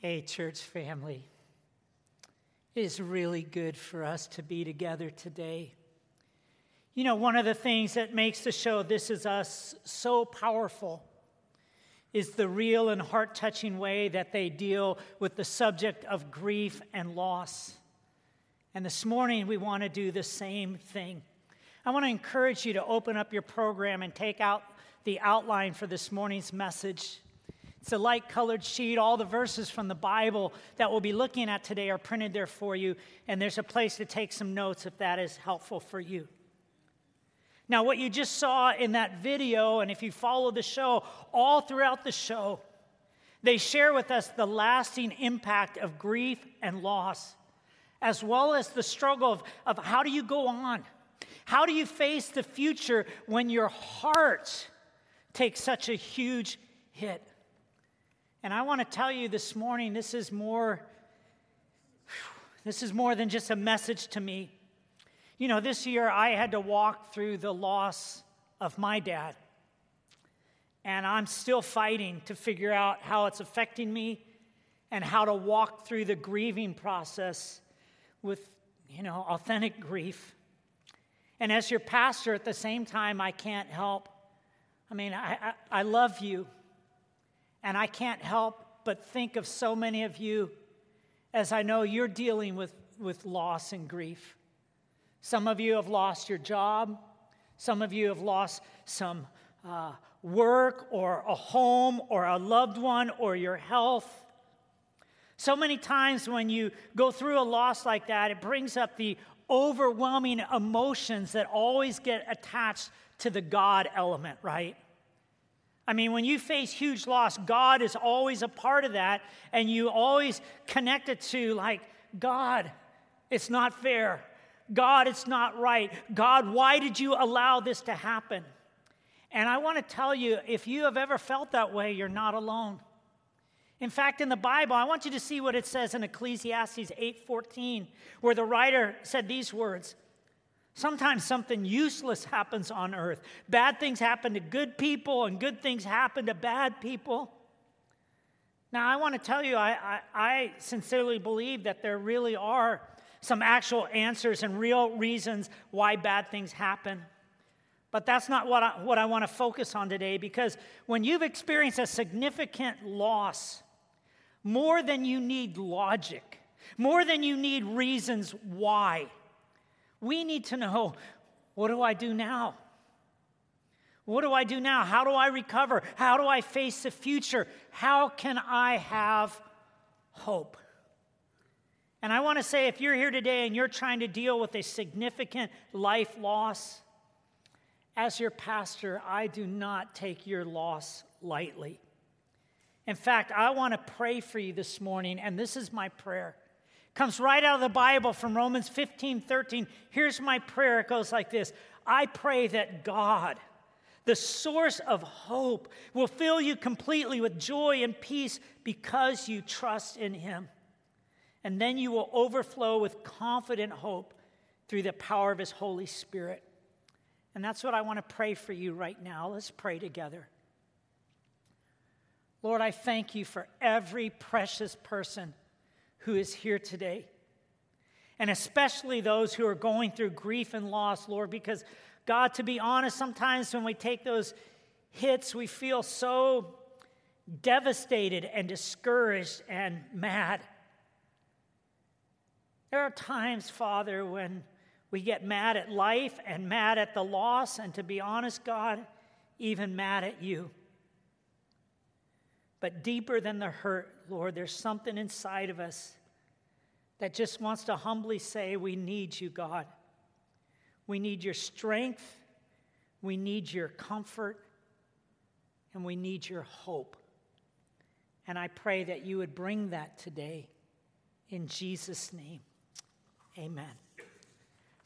Hey, church family. It is really good for us to be together today. You know, one of the things that makes the show This Is Us so powerful is the real and heart touching way that they deal with the subject of grief and loss. And this morning, we want to do the same thing. I want to encourage you to open up your program and take out the outline for this morning's message. It's a light colored sheet. All the verses from the Bible that we'll be looking at today are printed there for you, and there's a place to take some notes if that is helpful for you. Now, what you just saw in that video, and if you follow the show, all throughout the show, they share with us the lasting impact of grief and loss, as well as the struggle of, of how do you go on? How do you face the future when your heart takes such a huge hit? And I want to tell you this morning this is more this is more than just a message to me. You know, this year I had to walk through the loss of my dad. And I'm still fighting to figure out how it's affecting me and how to walk through the grieving process with, you know, authentic grief. And as your pastor, at the same time, I can't help. I mean, I, I, I love you. And I can't help but think of so many of you as I know you're dealing with, with loss and grief. Some of you have lost your job. Some of you have lost some uh, work or a home or a loved one or your health. So many times when you go through a loss like that, it brings up the overwhelming emotions that always get attached to the God element, right? I mean, when you face huge loss, God is always a part of that, and you always connect it to, like, God, it's not fair. God, it's not right. God, why did you allow this to happen? And I want to tell you, if you have ever felt that way, you're not alone. In fact, in the Bible, I want you to see what it says in Ecclesiastes 8:14, where the writer said these words. Sometimes something useless happens on earth. Bad things happen to good people, and good things happen to bad people. Now, I want to tell you, I, I, I, sincerely believe that there really are some actual answers and real reasons why bad things happen. But that's not what I, what I want to focus on today because when you've experienced a significant loss, more than you need logic, more than you need reasons why, we need to know what do I do now? What do I do now? How do I recover? How do I face the future? How can I have hope? And I want to say if you're here today and you're trying to deal with a significant life loss, as your pastor, I do not take your loss lightly. In fact, I want to pray for you this morning, and this is my prayer comes right out of the Bible from Romans 15 13. Here's my prayer it goes like this I pray that God, the source of hope, will fill you completely with joy and peace because you trust in Him. And then you will overflow with confident hope through the power of His Holy Spirit. And that's what I want to pray for you right now. Let's pray together. Lord, I thank you for every precious person who is here today. And especially those who are going through grief and loss, Lord, because God, to be honest, sometimes when we take those hits, we feel so devastated and discouraged and mad. There are times, Father, when we get mad at life and mad at the loss, and to be honest, God, even mad at you. But deeper than the hurt, Lord, there's something inside of us that just wants to humbly say, We need you, God. We need your strength, we need your comfort, and we need your hope. And I pray that you would bring that today in Jesus' name. Amen.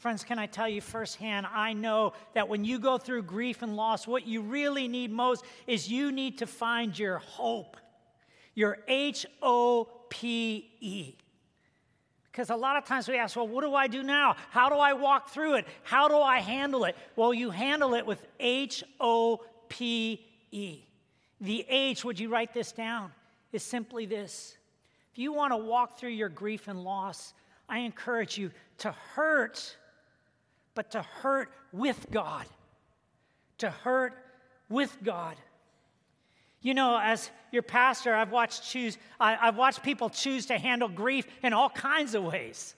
Friends, can I tell you firsthand? I know that when you go through grief and loss, what you really need most is you need to find your hope, your H O P E. Because a lot of times we ask, well, what do I do now? How do I walk through it? How do I handle it? Well, you handle it with H O P E. The H, would you write this down, is simply this If you want to walk through your grief and loss, I encourage you to hurt, but to hurt with God. To hurt with God. You know, as your pastor, I've watched choose, I, have watched people choose to handle grief in all kinds of ways.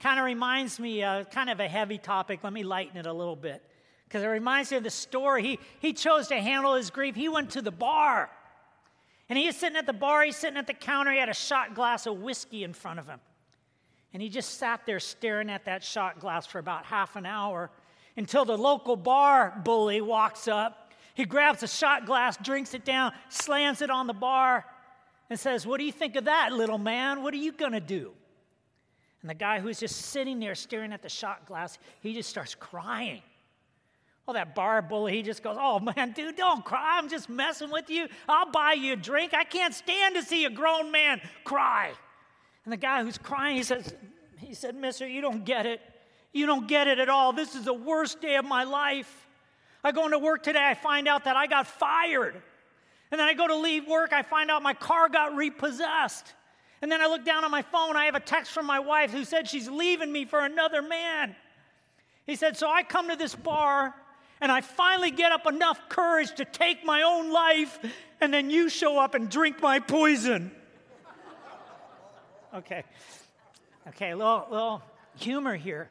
Kind of reminds me, uh, kind of a heavy topic. Let me lighten it a little bit. Because it reminds me of the story. He, he chose to handle his grief. He went to the bar. And he is sitting at the bar, he's sitting at the counter, he had a shot glass of whiskey in front of him. And he just sat there staring at that shot glass for about half an hour until the local bar bully walks up. He grabs a shot glass, drinks it down, slams it on the bar, and says, What do you think of that, little man? What are you going to do? And the guy who's just sitting there staring at the shot glass, he just starts crying. Well, that bar bully, he just goes, Oh man, dude, don't cry. I'm just messing with you. I'll buy you a drink. I can't stand to see a grown man cry. And the guy who's crying, he says, he said, Mister, you don't get it. You don't get it at all. This is the worst day of my life. I go into work today, I find out that I got fired. And then I go to leave work, I find out my car got repossessed. And then I look down on my phone, I have a text from my wife who said she's leaving me for another man. He said, So I come to this bar and I finally get up enough courage to take my own life, and then you show up and drink my poison. Okay. Okay, a little, little humor here.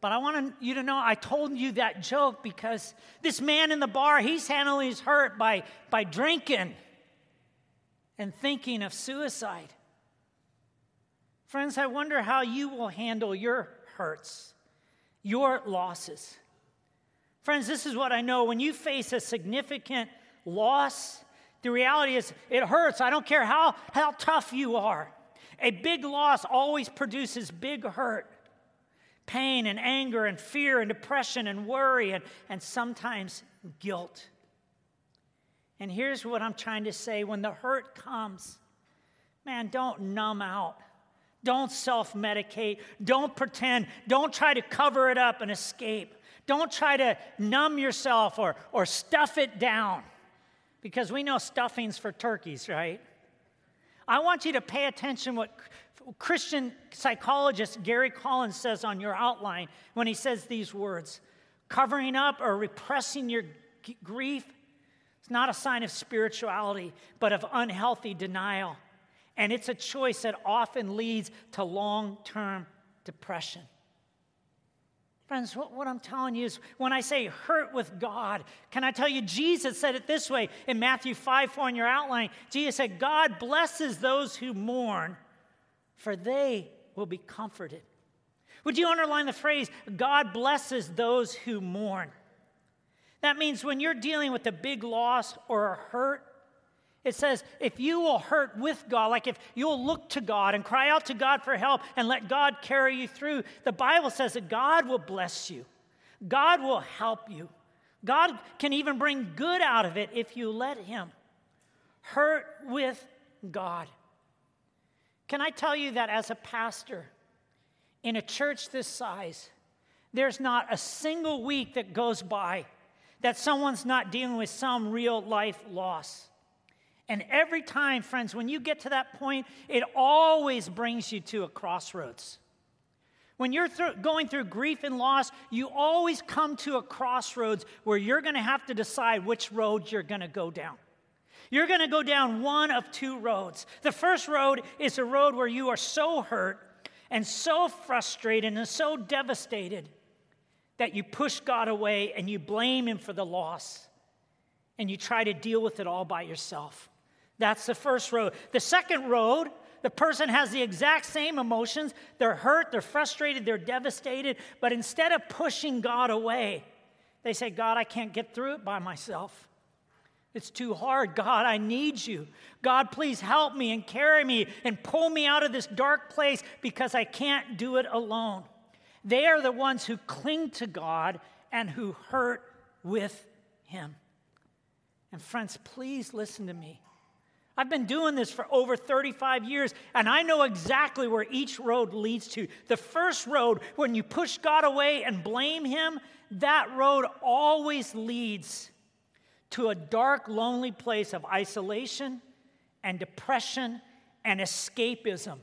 But I want you to know I told you that joke because this man in the bar, he's handling his hurt by, by drinking and thinking of suicide. Friends, I wonder how you will handle your hurts, your losses. Friends, this is what I know. When you face a significant loss, the reality is it hurts. I don't care how, how tough you are. A big loss always produces big hurt, pain and anger and fear and depression and worry and, and sometimes guilt. And here's what I'm trying to say when the hurt comes, man, don't numb out. Don't self medicate. Don't pretend. Don't try to cover it up and escape. Don't try to numb yourself or, or stuff it down because we know stuffing's for turkeys, right? I want you to pay attention what Christian psychologist Gary Collins says on your outline when he says these words. Covering up or repressing your g- grief is not a sign of spirituality but of unhealthy denial. And it's a choice that often leads to long-term depression Friends, what, what, I'm telling you is when I say hurt with God, can I tell you, Jesus said it this way in Matthew 5 4 in your outline. Jesus said, God blesses those who mourn, for they will be comforted. Would you underline the phrase, God blesses those who mourn? That means when you're dealing with a big loss or a hurt, it says, if you will hurt with God, like if you'll look to God and cry out to God for help and let God carry you through, the Bible says that God will bless you. God will help you. God can even bring good out of it if you let Him. Hurt with God. Can I tell you that as a pastor in a church this size, there's not a single week that goes by that someone's not dealing with some real life loss. And every time, friends, when you get to that point, it always brings you to a crossroads. When you're going through grief and loss, you always come to a crossroads where you're going to have to decide which road you're going to go down. You're going to go down one of two roads. The first road is a road where you are so hurt and so frustrated and so devastated that you push God away and you blame Him for the loss and you try to deal with it all by yourself. That's the first road. The second road, the person has the exact same emotions. They're hurt, they're frustrated, they're devastated. But instead of pushing God away, they say, God, I can't get through it by myself. It's too hard. God, I need you. God, please help me and carry me and pull me out of this dark place because I can't do it alone. They are the ones who cling to God and who hurt with Him. And friends, please listen to me. I've been doing this for over 35 years, and I know exactly where each road leads to. The first road, when you push God away and blame Him, that road always leads to a dark, lonely place of isolation and depression and escapism,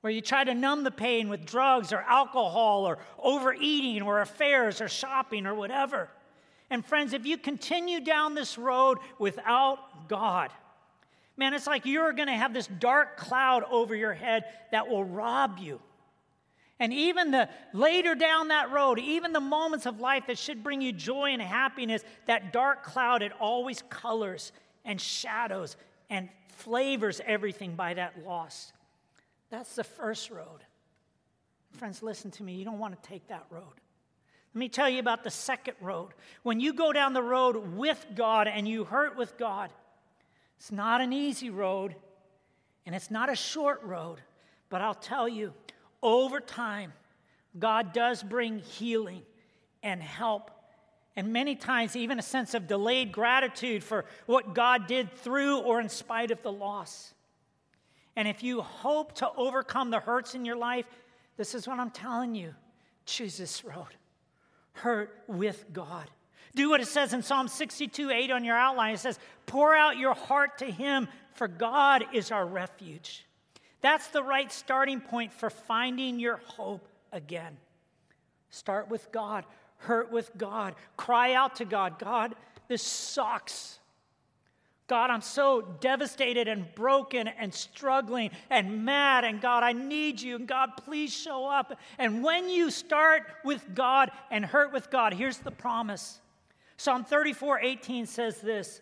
where you try to numb the pain with drugs or alcohol or overeating or affairs or shopping or whatever. And friends, if you continue down this road without God, man, it's like you're going to have this dark cloud over your head that will rob you. And even the later down that road, even the moments of life that should bring you joy and happiness, that dark cloud, it always colors and shadows and flavors everything by that loss. That's the first road. Friends, listen to me. You don't want to take that road. Let me tell you about the second road. When you go down the road with God and you hurt with God, it's not an easy road and it's not a short road, but I'll tell you, over time, God does bring healing and help. And many times, even a sense of delayed gratitude for what God did through or in spite of the loss. And if you hope to overcome the hurts in your life, this is what I'm telling you choose this road hurt with God. Do what it says in Psalm 62 8 on your outline. It says, Pour out your heart to Him, for God is our refuge. That's the right starting point for finding your hope again. Start with God, hurt with God, cry out to God God, this sucks. God, I'm so devastated and broken and struggling and mad. And God, I need you. And God, please show up. And when you start with God and hurt with God, here's the promise Psalm 34 18 says this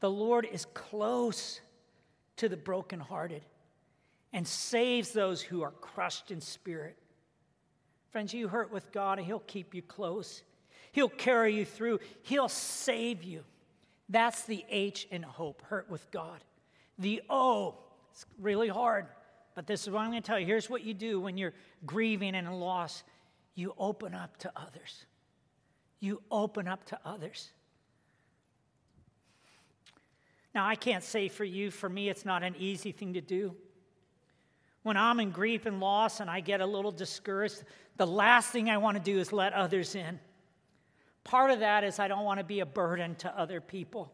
The Lord is close to the brokenhearted and saves those who are crushed in spirit. Friends, you hurt with God, and He'll keep you close. He'll carry you through. He'll save you. That's the H in hope, hurt with God. The O, it's really hard, but this is what I'm going to tell you. Here's what you do when you're grieving and loss you open up to others. You open up to others. Now, I can't say for you, for me, it's not an easy thing to do. When I'm in grief and loss and I get a little discouraged, the last thing I want to do is let others in. Part of that is I don't want to be a burden to other people.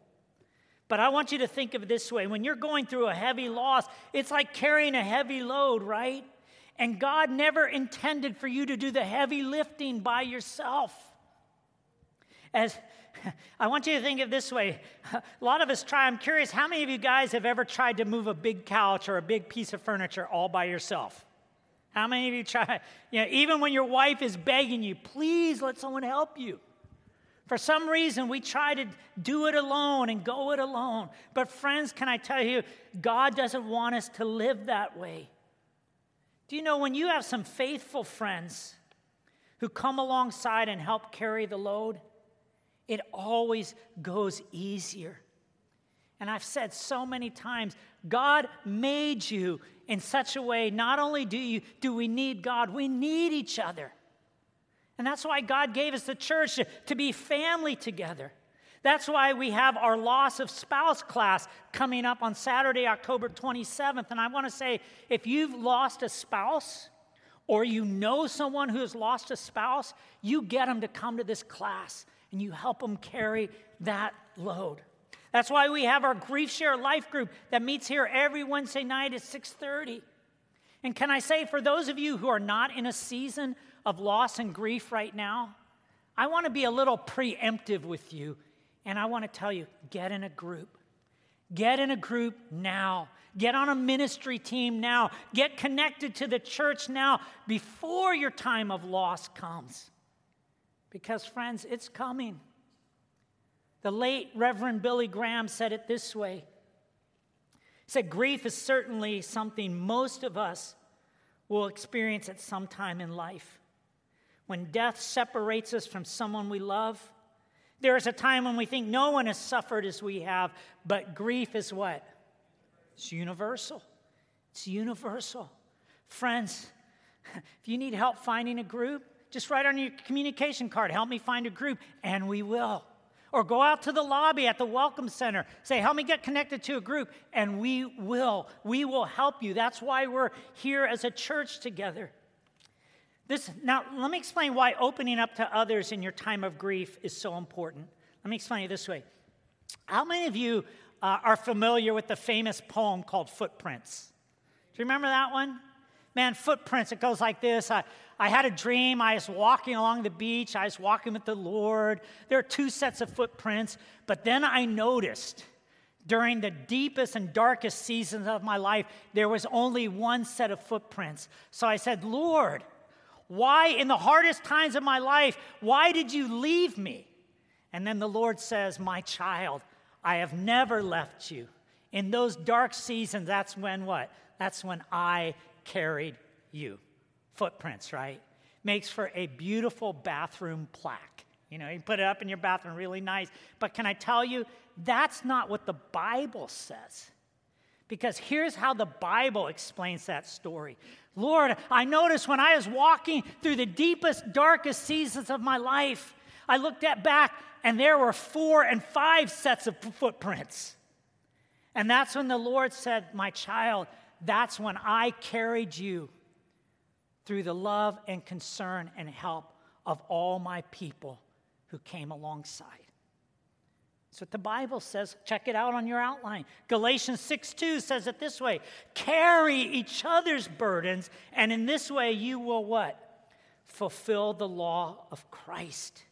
But I want you to think of it this way when you're going through a heavy loss, it's like carrying a heavy load, right? And God never intended for you to do the heavy lifting by yourself. As I want you to think of this way. A lot of us try. I'm curious, how many of you guys have ever tried to move a big couch or a big piece of furniture all by yourself? How many of you try? You know, even when your wife is begging you, please let someone help you. For some reason, we try to do it alone and go it alone. But, friends, can I tell you, God doesn't want us to live that way. Do you know when you have some faithful friends who come alongside and help carry the load, it always goes easier. And I've said so many times, God made you in such a way, not only do, you, do we need God, we need each other. And that's why God gave us the church to, to be family together. That's why we have our loss of spouse class coming up on Saturday, October 27th. And I want to say if you've lost a spouse or you know someone who has lost a spouse, you get them to come to this class and you help them carry that load. That's why we have our Grief Share Life group that meets here every Wednesday night at 6:30. And can I say for those of you who are not in a season of loss and grief right now, I want to be a little preemptive with you. And I want to tell you get in a group. Get in a group now. Get on a ministry team now. Get connected to the church now before your time of loss comes. Because, friends, it's coming. The late Reverend Billy Graham said it this way He said, Grief is certainly something most of us will experience at some time in life when death separates us from someone we love. There is a time when we think no one has suffered as we have, but grief is what? It's universal. It's universal. Friends, if you need help finding a group, just write on your communication card, help me find a group, and we will. Or go out to the lobby at the Welcome Center, say, help me get connected to a group, and we will. We will help you. That's why we're here as a church together. This, now, let me explain why opening up to others in your time of grief is so important. Let me explain it this way. How many of you uh, are familiar with the famous poem called Footprints. Do you remember that one? Man, footprints, it goes like this. I, I had a dream. I was walking along the beach. I was walking with the Lord. There are two sets of footprints. But then I noticed during the deepest and darkest seasons of my life, there was only one set of footprints. So I said, Lord, why, in the hardest times of my life, why did you leave me? And then the Lord says, My child, I have never left you. In those dark seasons, that's when what? That's when I carried you. Footprints, right? Makes for a beautiful bathroom plaque. You know, you put it up in your bathroom, really nice. But can I tell you, that's not what the Bible says. Because here's how the Bible explains that story. Lord, I noticed when I was walking through the deepest, darkest seasons of my life, I looked at back and there were four and five sets of footprints. And that's when the Lord said, My child, that's when I carried you through the love and concern and help of all my people who came alongside. That's what the Bible says. Check it out on your outline. Galatians 6 2 says it this way carry each other's burdens, and in this way you will what? Fulfill the law of Christ.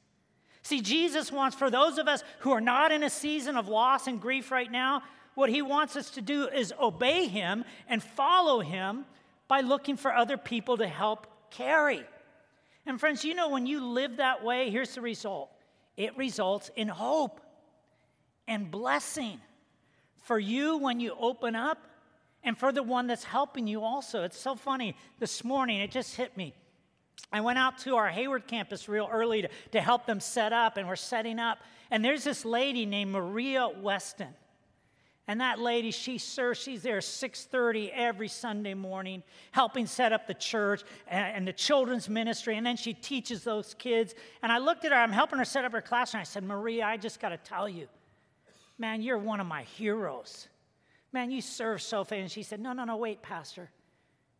See, Jesus wants for those of us who are not in a season of loss and grief right now, what he wants us to do is obey him and follow him by looking for other people to help carry. And friends, you know, when you live that way, here's the result it results in hope and blessing for you when you open up and for the one that's helping you also. It's so funny. This morning, it just hit me. I went out to our Hayward campus real early to, to help them set up, and we're setting up. And there's this lady named Maria Weston. And that lady, she serves, she's there 6:30 every Sunday morning, helping set up the church and, and, the children's ministry. And then she teaches those kids. And I looked at her, I'm helping her set up her classroom. I said, Maria, I just got to tell you, man, you're one of my heroes. Man, you serve so faithfully. And she said, No, no, no, wait, Pastor.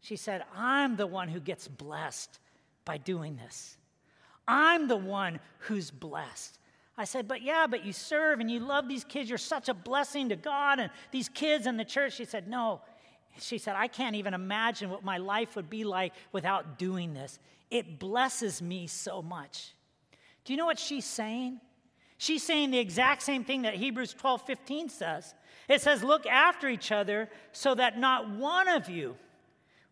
She said, I'm the one who gets blessed by doing this. I'm the one who's blessed. I said, But yeah, but you serve and you love these kids. You're such a blessing to God and these kids and the church. She said, No. She said, I can't even imagine what my life would be like without doing this. It blesses me so much. Do you know what she's saying? She's saying the exact same thing that Hebrews 12 15 says. It says, Look after each other so that not one of you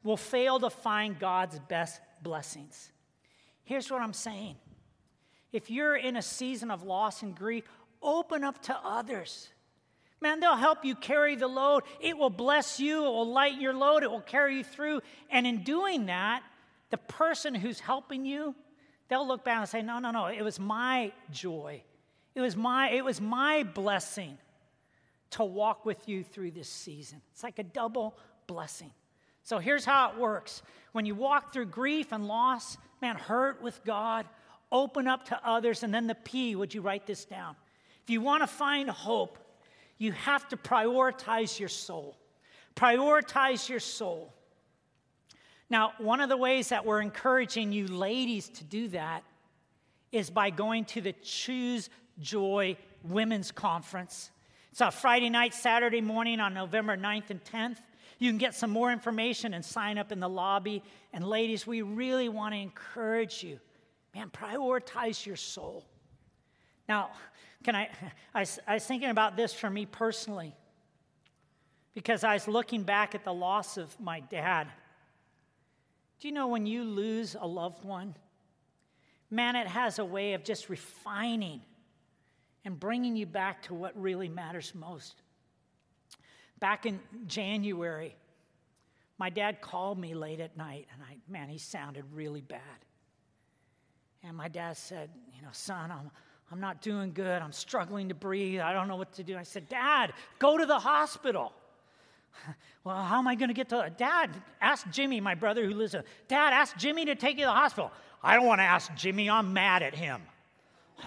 will fail to find God's best blessings. Here's what I'm saying if you're in a season of loss and grief, open up to others. Man, they'll help you carry the load. It will bless you, it will lighten your load, it will carry you through. And in doing that, the person who's helping you, they'll look back and say, No, no, no, it was my joy. It was my, it was my blessing to walk with you through this season. It's like a double blessing. So here's how it works when you walk through grief and loss, man, hurt with God, open up to others, and then the P, would you write this down? If you want to find hope, you have to prioritize your soul. Prioritize your soul. Now, one of the ways that we're encouraging you ladies to do that is by going to the Choose Joy Women's Conference. It's a Friday night, Saturday morning on November 9th and 10th. You can get some more information and sign up in the lobby. And ladies, we really want to encourage you. Man, prioritize your soul. Now, can I, I, I was thinking about this for me personally because I was looking back at the loss of my dad. Do you know when you lose a loved one? Man, it has a way of just refining and bringing you back to what really matters most. Back in January, my dad called me late at night, and I, man, he sounded really bad. And my dad said, You know, son, I'm, I'm not doing good. I'm struggling to breathe. I don't know what to do. I said, Dad, go to the hospital. well, how am I going to get to Dad? Ask Jimmy, my brother who lives. Dad, ask Jimmy to take you to the hospital. I don't want to ask Jimmy. I'm mad at him.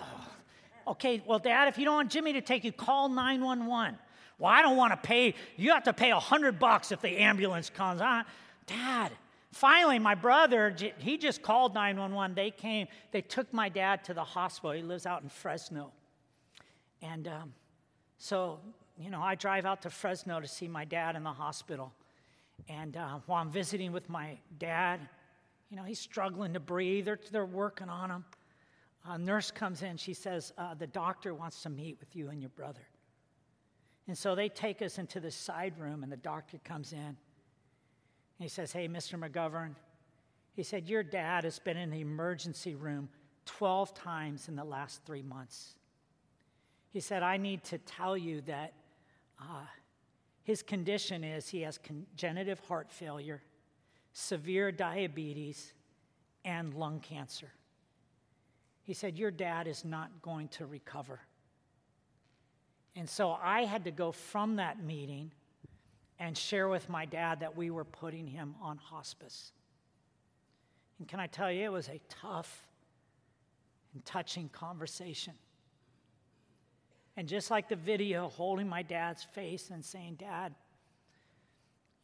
okay, well, Dad, if you don't want Jimmy to take you, call 911. Well, I don't want to pay. You have to pay a hundred bucks if the ambulance comes. on. Dad, finally, my brother, he just called 911. They came. They took my dad to the hospital. He lives out in Fresno. And um, so you know, I drive out to Fresno to see my dad in the hospital. And uh, while I'm visiting with my dad, you know, he's struggling to breathe. They're, they're working on him. A nurse comes in. She says, uh, The doctor wants to meet with you and your brother. And so they take us into the side room, and the doctor comes in. He says, Hey, Mr. McGovern, he said, Your dad has been in the emergency room 12 times in the last three months. He said, I need to tell you that uh, his condition is he has congenitive heart failure, severe diabetes, and lung cancer. He said, Your dad is not going to recover. And so I had to go from that meeting and share with my dad that we were putting him on hospice. And can I tell you, it was a tough and touching conversation. And just like the video, holding my dad's face and saying, Dad,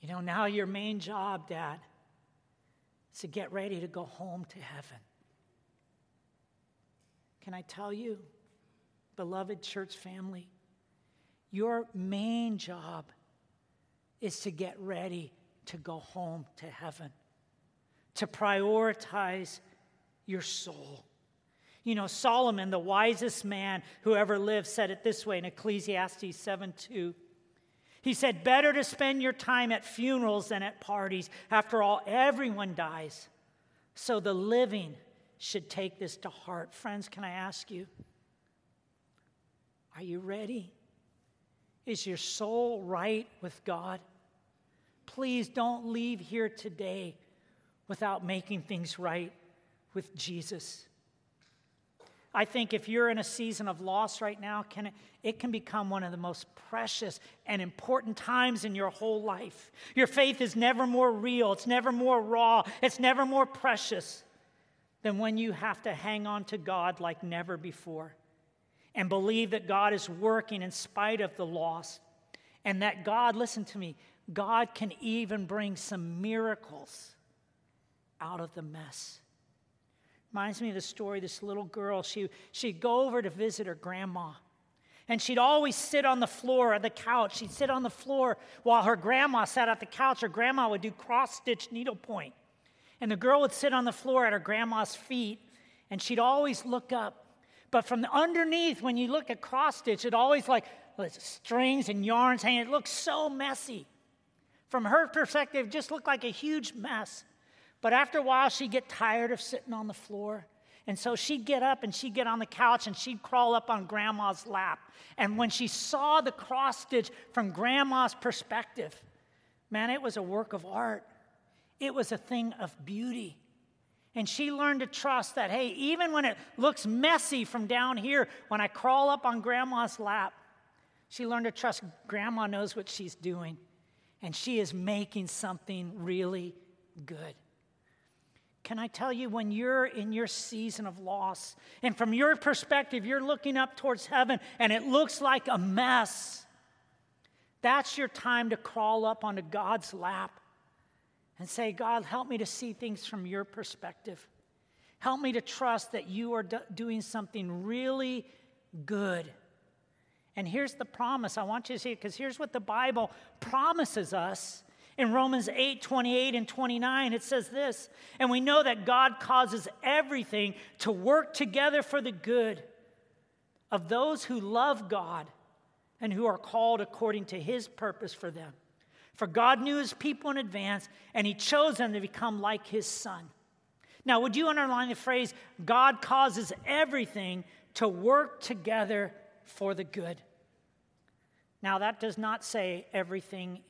you know, now your main job, Dad, is to get ready to go home to heaven. Can I tell you, beloved church family, your main job is to get ready to go home to heaven, to prioritize your soul. You know, Solomon, the wisest man who ever lived, said it this way in Ecclesiastes 7 2. He said, Better to spend your time at funerals than at parties. After all, everyone dies. So the living should take this to heart. Friends, can I ask you, are you ready? Is your soul right with God? Please don't leave here today without making things right with Jesus. I think if you're in a season of loss right now, can it, it can become one of the most precious and important times in your whole life. Your faith is never more real, it's never more raw, it's never more precious than when you have to hang on to God like never before and believe that God is working in spite of the loss and that God, listen to me, God can even bring some miracles out of the mess. Reminds me of the story this little girl. She, she'd go over to visit her grandma. And she'd always sit on the floor of the couch. She'd sit on the floor while her grandma sat at the couch. Her grandma would do cross stitch needlepoint. And the girl would sit on the floor at her grandma's feet, and she'd always look up. But from underneath, when you look at cross stitch, it always like strings and yarns hanging. It looks so messy. From her perspective, just looked like a huge mess. But after a while, she'd get tired of sitting on the floor. And so she'd get up and she'd get on the couch and she'd crawl up on grandma's lap. And when she saw the cross stitch from grandma's perspective, man, it was a work of art. It was a thing of beauty. And she learned to trust that, hey, even when it looks messy from down here, when I crawl up on grandma's lap, she learned to trust grandma knows what she's doing. And she is making something really good. Can I tell you, when you're in your season of loss, and from your perspective, you're looking up towards heaven and it looks like a mess, that's your time to crawl up onto God's lap and say, God, help me to see things from your perspective. Help me to trust that you are do- doing something really good. And here's the promise. I want you to see it because here's what the Bible promises us in Romans 8 28 and 29, it says this, and we know that God causes everything to work together for the good of those who love God and who are called according to his purpose for them. For God knew his people in advance, and he chose them to become like his son. Now, would you underline the phrase, God causes everything to work together for the good? Now, that does not say everything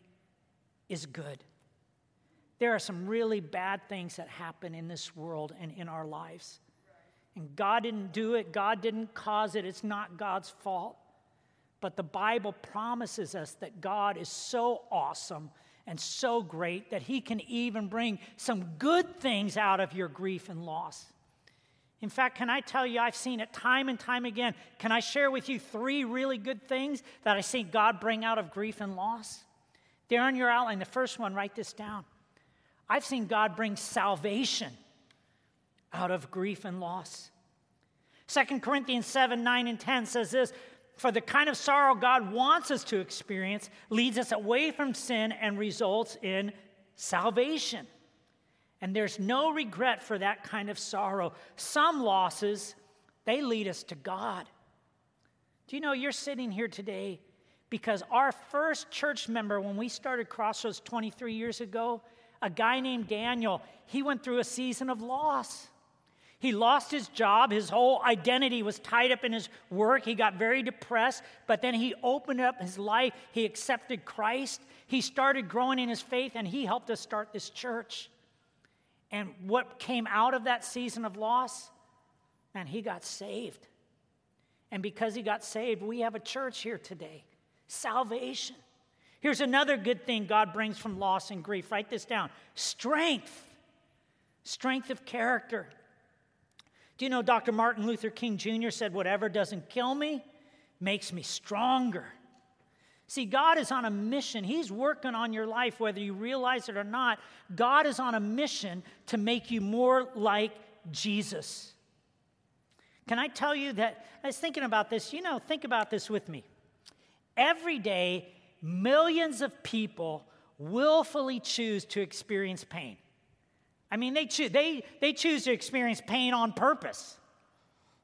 is good. There are some really bad things that happen in this world and in our lives. And God didn't do it, God didn't cause it, it's not God's fault. But the Bible promises us that God is so awesome and so great that He can even bring some good things out of your grief and loss. In fact, can I tell you, I've seen it time and time again. Can I share with you three really good things that I see God bring out of grief and loss? There on your outline, the first one, write this down. I've seen God bring salvation out of grief and loss. 2 Corinthians 7 9 and 10 says this for the kind of sorrow God wants us to experience leads us away from sin and results in salvation. And there's no regret for that kind of sorrow. Some losses, they lead us to God. Do you know you're sitting here today because our first church member, when we started Crossroads 23 years ago, a guy named Daniel, he went through a season of loss. He lost his job. His whole identity was tied up in his work. He got very depressed, but then he opened up his life. He accepted Christ. He started growing in his faith, and he helped us start this church. And what came out of that season of loss? Man, he got saved. And because he got saved, we have a church here today salvation. Here's another good thing God brings from loss and grief. Write this down strength, strength of character. Do you know Dr. Martin Luther King Jr. said, Whatever doesn't kill me makes me stronger. See, God is on a mission. He's working on your life, whether you realize it or not. God is on a mission to make you more like Jesus. Can I tell you that? I was thinking about this. You know, think about this with me. Every day, millions of people willfully choose to experience pain. I mean, they, choo- they, they choose to experience pain on purpose.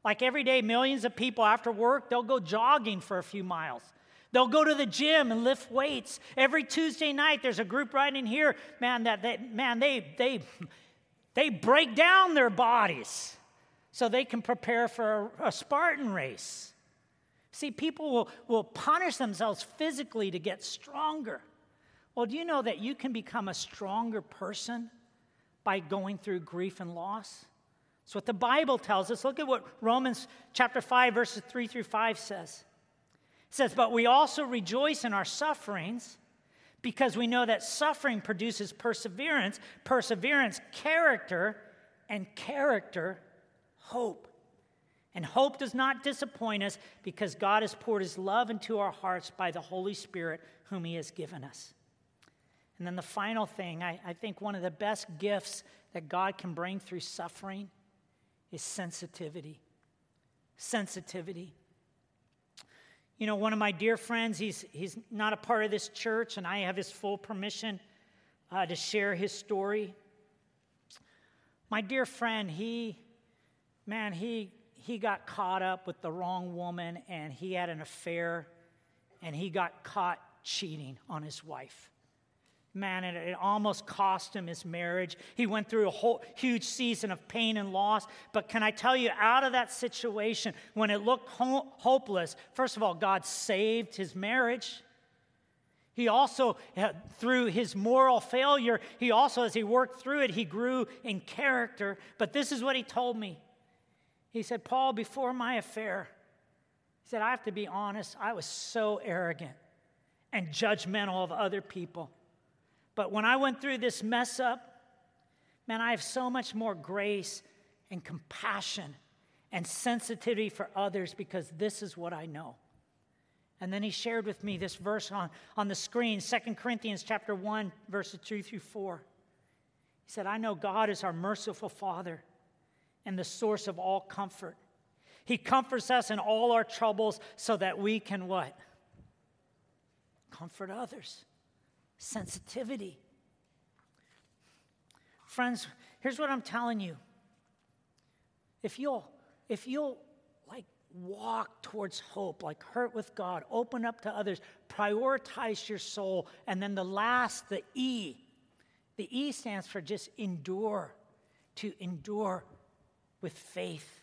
Like every day, millions of people after work, they'll go jogging for a few miles. They'll go to the gym and lift weights. Every Tuesday night, there's a group right in here, man, that, that man, they, they, they break down their bodies so they can prepare for a, a Spartan race. See, people will, will punish themselves physically to get stronger. Well, do you know that you can become a stronger person by going through grief and loss? That's what the Bible tells us. Look at what Romans chapter 5, verses 3 through 5 says. It says, But we also rejoice in our sufferings because we know that suffering produces perseverance, perseverance, character, and character, hope. And hope does not disappoint us because God has poured his love into our hearts by the Holy Spirit, whom he has given us. And then the final thing, I, I think one of the best gifts that God can bring through suffering is sensitivity. Sensitivity. You know, one of my dear friends, he's, he's not a part of this church, and I have his full permission uh, to share his story. My dear friend, he, man, he he got caught up with the wrong woman and he had an affair and he got caught cheating on his wife. Man, it, it, almost cost him his marriage. He went through a whole huge season of pain and loss. But can I tell you, out of that situation, when it looked ho- hopeless, first of all, God saved his marriage. He also, uh, through his moral failure, he also, as he worked through it, he grew in character. But this is what he told me he said, Paul, before my affair, he said, I have to be honest, I was so arrogant and judgmental of other people. But when I went through this mess up, man, I have so much more grace and compassion and sensitivity for others because this is what I know. And then he shared with me this verse on, on the screen, 2 Corinthians chapter 1, verses 2 through 4. He said, I know God is our merciful Father and the source of all comfort. He comforts us in all our troubles so that we can what? Comfort others. Sensitivity. Friends, here's what I'm telling you. If you'll if you'll like walk towards hope, like hurt with God, open up to others, prioritize your soul, and then the last, the E. The E stands for just endure, to endure with faith.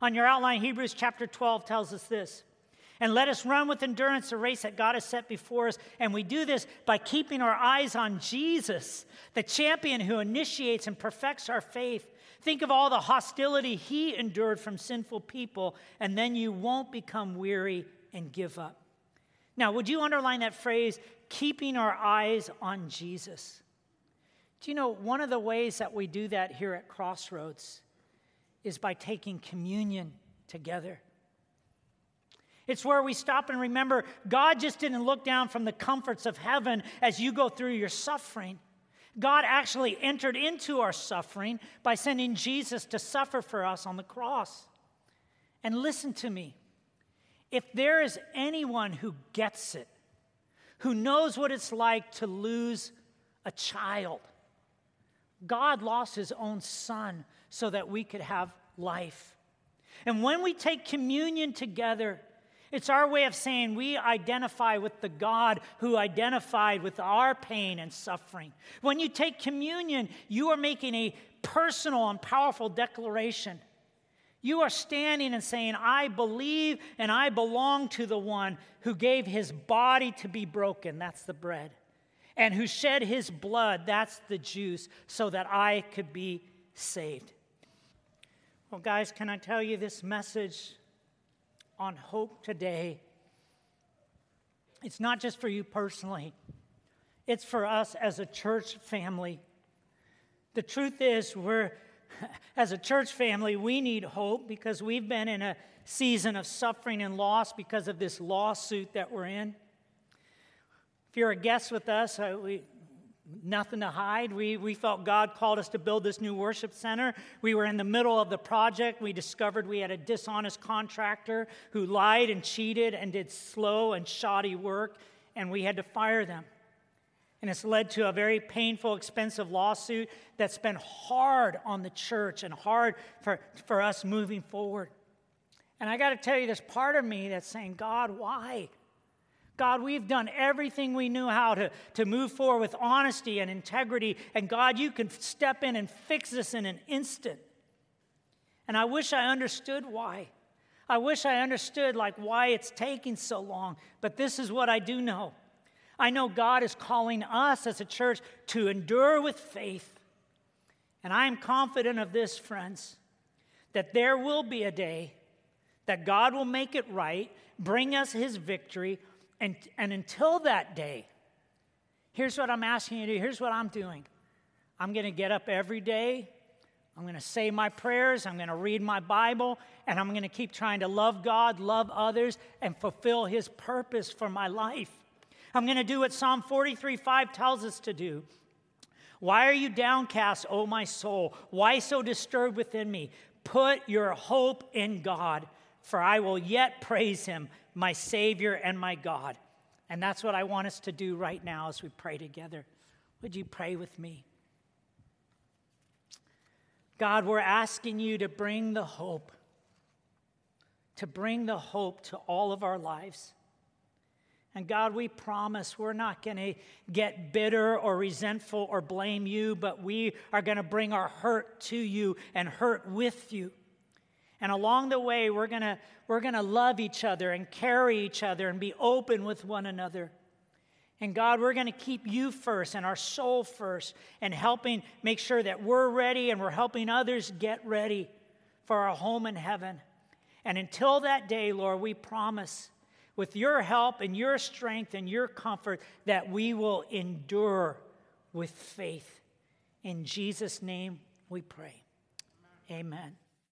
On your outline, Hebrews chapter 12 tells us this. And let us run with endurance the race that God has set before us. And we do this by keeping our eyes on Jesus, the champion who initiates and perfects our faith. Think of all the hostility he endured from sinful people, and then you won't become weary and give up. Now, would you underline that phrase, keeping our eyes on Jesus? Do you know one of the ways that we do that here at Crossroads is by taking communion together. It's where we stop and remember God just didn't look down from the comforts of heaven as you go through your suffering. God actually entered into our suffering by sending Jesus to suffer for us on the cross. And listen to me If there is anyone who gets it, who knows what it's like to lose a child, God lost his own son so that we could have life. And when we take communion together, it's our way of saying we identify with the God who identified with our pain and suffering. When you take communion, you are making a personal and powerful declaration. You are standing and saying, I believe and I belong to the one who gave his body to be broken. That's the bread. And who shed his blood. That's the juice, so that I could be saved. Well, guys, can I tell you this message on hope today? It's not just for you personally, it's for us as a church family. The truth is, we're, as a church family, we need hope because we've been in a season of suffering and loss because of this lawsuit that we're in. If you're a guest with us, uh, we, nothing to hide. We, we felt God called us to build this new worship center. We were in the middle of the project. We discovered we had a dishonest contractor who lied and cheated and did slow and shoddy work, and we had to fire them. And it's led to a very painful, expensive lawsuit that's been hard on the church and hard for, for us moving forward. And I got to tell you, there's part of me that's saying, God, why? God, we've done everything we knew how to, to move forward with honesty and integrity. And God, you can step in and fix this in an instant. And I wish I understood why. I wish I understood like why it's taking so long. But this is what I do know. I know God is calling us as a church to endure with faith. And I am confident of this, friends, that there will be a day that God will make it right, bring us his victory, and, and until that day, here's what I'm asking you to do. Here's what I'm doing I'm going to get up every day. I'm going to say my prayers. I'm going to read my Bible. And I'm going to keep trying to love God, love others, and fulfill His purpose for my life. I'm going to do what Psalm 43 5 tells us to do. Why are you downcast, O my soul? Why so disturbed within me? Put your hope in God, for I will yet praise Him my Savior and my God. And that's what I want us to do right now as we pray together. Would you pray with me? God, we're asking you to bring the hope, to bring the hope to all of our lives. And God, we promise we're not going to get bitter or resentful or blame you, but we are going to bring our hurt to you and hurt with you. And along the way, we're going to we're going to love each other and carry each other and be open with one another. And God, we're going to keep you first and our soul first and helping make sure that we're ready and we're helping others get ready for our home in heaven. And until that day, Lord, we promise with your help and your strength and your comfort that we will endure with faith. In Jesus' name we pray. Amen. Amen.